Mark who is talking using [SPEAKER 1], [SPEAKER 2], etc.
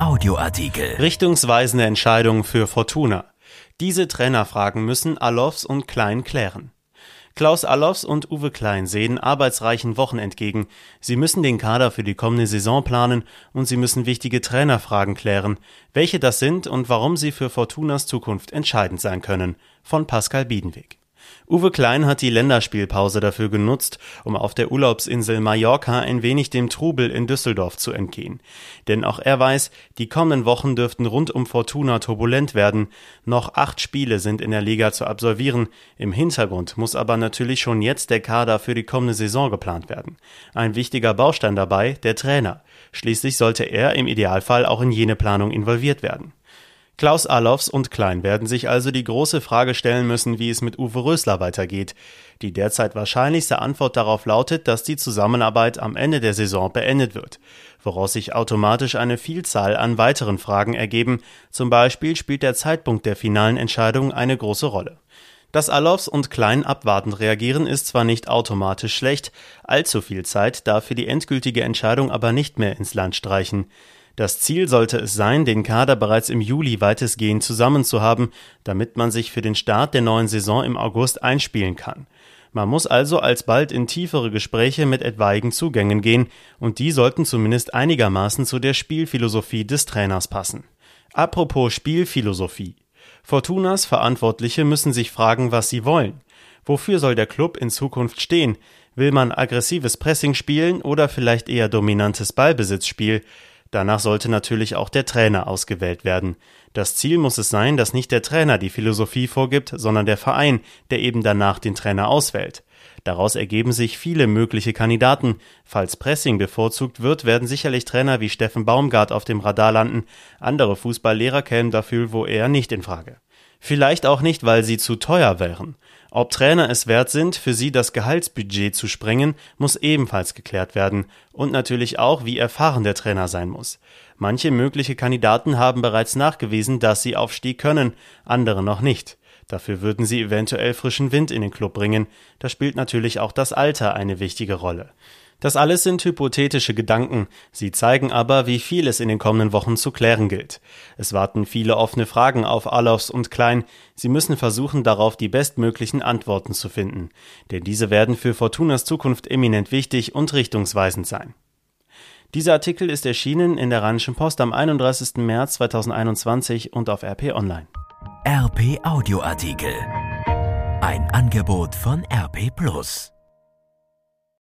[SPEAKER 1] Audioartikel.
[SPEAKER 2] Richtungsweisende Entscheidung für Fortuna. Diese Trainerfragen müssen Alofs und Klein klären. Klaus Allofs und Uwe Klein sehen arbeitsreichen Wochen entgegen. Sie müssen den Kader für die kommende Saison planen und sie müssen wichtige Trainerfragen klären. Welche das sind und warum sie für Fortunas Zukunft entscheidend sein können. Von Pascal Biedenweg. Uwe Klein hat die Länderspielpause dafür genutzt, um auf der Urlaubsinsel Mallorca ein wenig dem Trubel in Düsseldorf zu entgehen. Denn auch er weiß, die kommenden Wochen dürften rund um Fortuna turbulent werden. Noch acht Spiele sind in der Liga zu absolvieren. Im Hintergrund muss aber natürlich schon jetzt der Kader für die kommende Saison geplant werden. Ein wichtiger Baustein dabei, der Trainer. Schließlich sollte er im Idealfall auch in jene Planung involviert werden. Klaus Allofs und Klein werden sich also die große Frage stellen müssen, wie es mit Uwe Rösler weitergeht. Die derzeit wahrscheinlichste Antwort darauf lautet, dass die Zusammenarbeit am Ende der Saison beendet wird, woraus sich automatisch eine Vielzahl an weiteren Fragen ergeben, zum Beispiel spielt der Zeitpunkt der finalen Entscheidung eine große Rolle. Dass Allofs und Klein abwartend reagieren, ist zwar nicht automatisch schlecht, allzu viel Zeit darf für die endgültige Entscheidung aber nicht mehr ins Land streichen. Das Ziel sollte es sein, den Kader bereits im Juli weitestgehend zusammen zu haben, damit man sich für den Start der neuen Saison im August einspielen kann. Man muss also alsbald in tiefere Gespräche mit etwaigen Zugängen gehen, und die sollten zumindest einigermaßen zu der Spielphilosophie des Trainers passen. Apropos Spielphilosophie. Fortunas Verantwortliche müssen sich fragen, was sie wollen. Wofür soll der Club in Zukunft stehen? Will man aggressives Pressing spielen oder vielleicht eher dominantes Ballbesitzspiel? Danach sollte natürlich auch der Trainer ausgewählt werden. Das Ziel muss es sein, dass nicht der Trainer die Philosophie vorgibt, sondern der Verein, der eben danach den Trainer auswählt. Daraus ergeben sich viele mögliche Kandidaten. Falls Pressing bevorzugt wird, werden sicherlich Trainer wie Steffen Baumgart auf dem Radar landen. Andere Fußballlehrer kämen dafür wo eher nicht in Frage. Vielleicht auch nicht, weil sie zu teuer wären. Ob Trainer es wert sind, für sie das Gehaltsbudget zu sprengen, muss ebenfalls geklärt werden und natürlich auch, wie erfahren der Trainer sein muss. Manche mögliche Kandidaten haben bereits nachgewiesen, dass sie Aufstieg können, andere noch nicht. Dafür würden sie eventuell frischen Wind in den Club bringen. Da spielt natürlich auch das Alter eine wichtige Rolle. Das alles sind hypothetische Gedanken, sie zeigen aber, wie viel es in den kommenden Wochen zu klären gilt. Es warten viele offene Fragen auf Alofs und Klein, sie müssen versuchen, darauf die bestmöglichen Antworten zu finden, denn diese werden für Fortunas Zukunft eminent wichtig und richtungsweisend sein. Dieser Artikel ist erschienen in der Rheinischen Post am 31. März 2021 und auf RP Online.
[SPEAKER 1] RP Audioartikel. Ein Angebot von RP Plus.